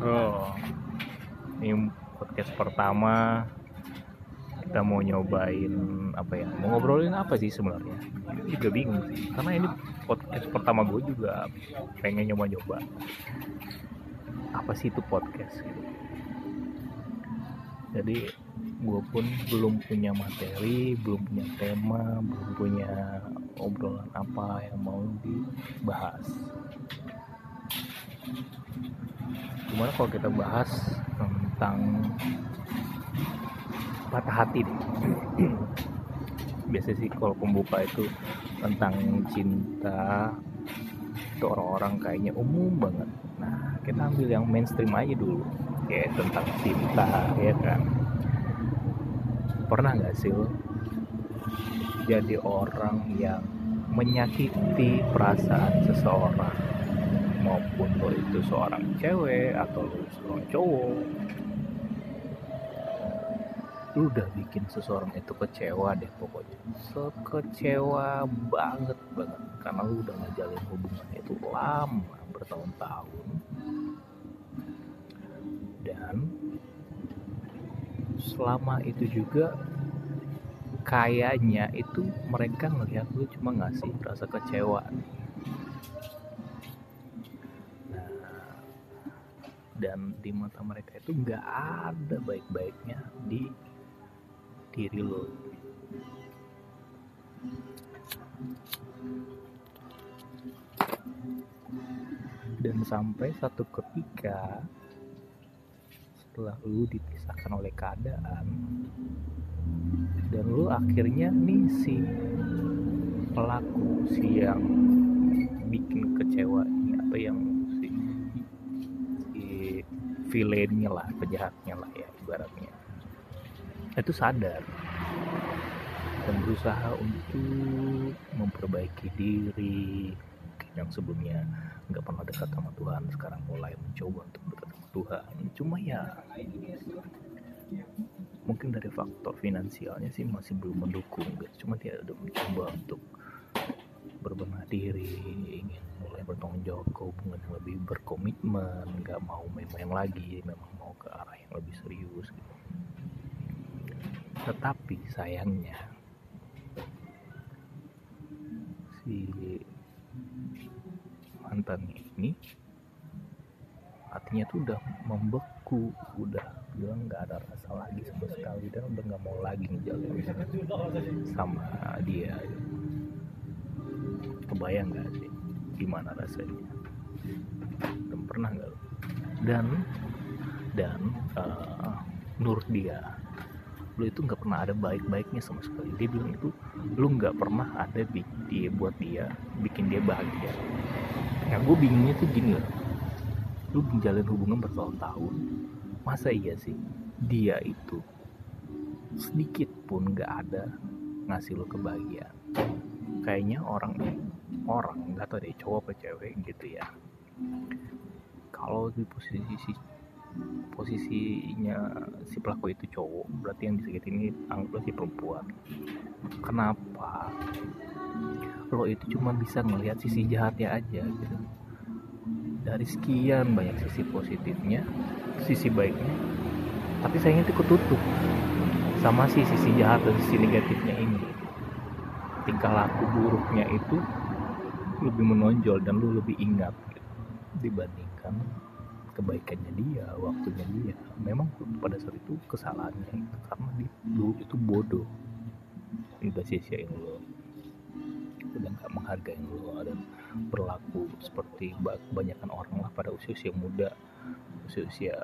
Oh, ini podcast pertama kita mau nyobain apa ya? Mau ngobrolin apa sih sebenarnya? Juga bingung sih, karena ini podcast pertama gue juga pengen nyoba-nyoba. Apa sih itu podcast? Gitu. Jadi gue pun belum punya materi, belum punya tema, belum punya obrolan apa yang mau dibahas. Gimana kalau kita bahas tentang patah hati deh. Biasa sih kalau pembuka itu tentang cinta itu orang-orang kayaknya umum banget. Nah, kita ambil yang mainstream aja dulu. Kayak tentang cinta, ya kan pernah nggak sih lo jadi orang yang menyakiti perasaan seseorang? Maupun lo itu seorang cewek atau lo seorang cowok? Lu udah bikin seseorang itu kecewa deh pokoknya. Sekecewa banget banget. Karena lu udah ngejalin hubungan itu lama bertahun-tahun. Dan selama itu juga kayaknya itu mereka ngelihat lu cuma ngasih rasa kecewa? Nah dan di mata mereka itu nggak ada baik-baiknya di diri lo dan sampai satu ketika setelah lu dipisahkan oleh keadaan. Dan lu akhirnya nih si pelaku si yang bikin kecewa ini atau yang si, si villainnya lah penjahatnya lah ya ibaratnya. Itu sadar. Dan berusaha untuk memperbaiki diri. Yang sebelumnya nggak pernah dekat sama Tuhan sekarang mulai mencoba untuk Tuhan cuma ya mungkin dari faktor finansialnya sih masih belum mendukung gitu. cuma dia udah mencoba untuk berbenah diri ingin mulai bertanggung jawab ke hubungan yang lebih berkomitmen nggak mau main-main lagi memang mau ke arah yang lebih serius gitu tetapi sayangnya si mantan ini hatinya tuh udah membeku udah bilang nggak ada rasa lagi sama sekali dan udah nggak mau lagi ngejalin sama dia. Kebayang nggak sih gimana rasanya? Dan pernah nggak dan dan uh, menurut dia lu itu nggak pernah ada baik-baiknya sama sekali. Dia bilang itu lu nggak pernah ada dia buat dia bikin dia bahagia. Ya gue bingungnya tuh gini loh lu menjalin hubungan bertahun-tahun masa iya sih? Dia itu sedikit pun nggak ada ngasih lo kebahagiaan. Kayaknya orang orang nggak tahu deh cowok apa cewek gitu ya. Kalau di posisi posisinya si pelaku itu cowok berarti yang disakiti ini anggaplah si perempuan. Kenapa? Lo itu cuma bisa melihat sisi jahatnya aja gitu dari sekian banyak sisi positifnya sisi baiknya. Tapi sayangnya itu ketutup sama si sisi jahat dan sisi negatifnya ini. Tingkah laku buruknya itu lebih menonjol dan lu lebih ingat dibandingkan kebaikannya dia waktunya dia. Memang pada saat itu kesalahannya itu karena dia dulu itu bodoh. Udah sia-siain lo udah nggak menghargai lo dan berlaku seperti kebanyakan orang lah pada usia-usia muda. Usia-usia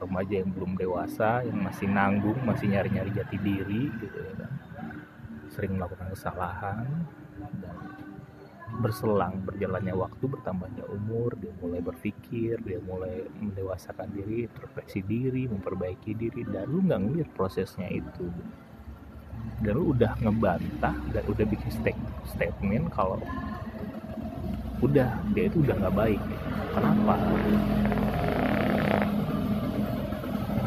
remaja yang belum dewasa yang masih nanggung masih nyari-nyari jati diri gitu ya kan. Sering melakukan kesalahan dan berselang berjalannya waktu bertambahnya umur dia mulai berpikir dia mulai mendewasakan diri introspeksi diri memperbaiki diri dan lu nggak ngeliat prosesnya itu dan lu udah ngebantah dan udah bikin statement kalau udah dia itu udah nggak baik. Kenapa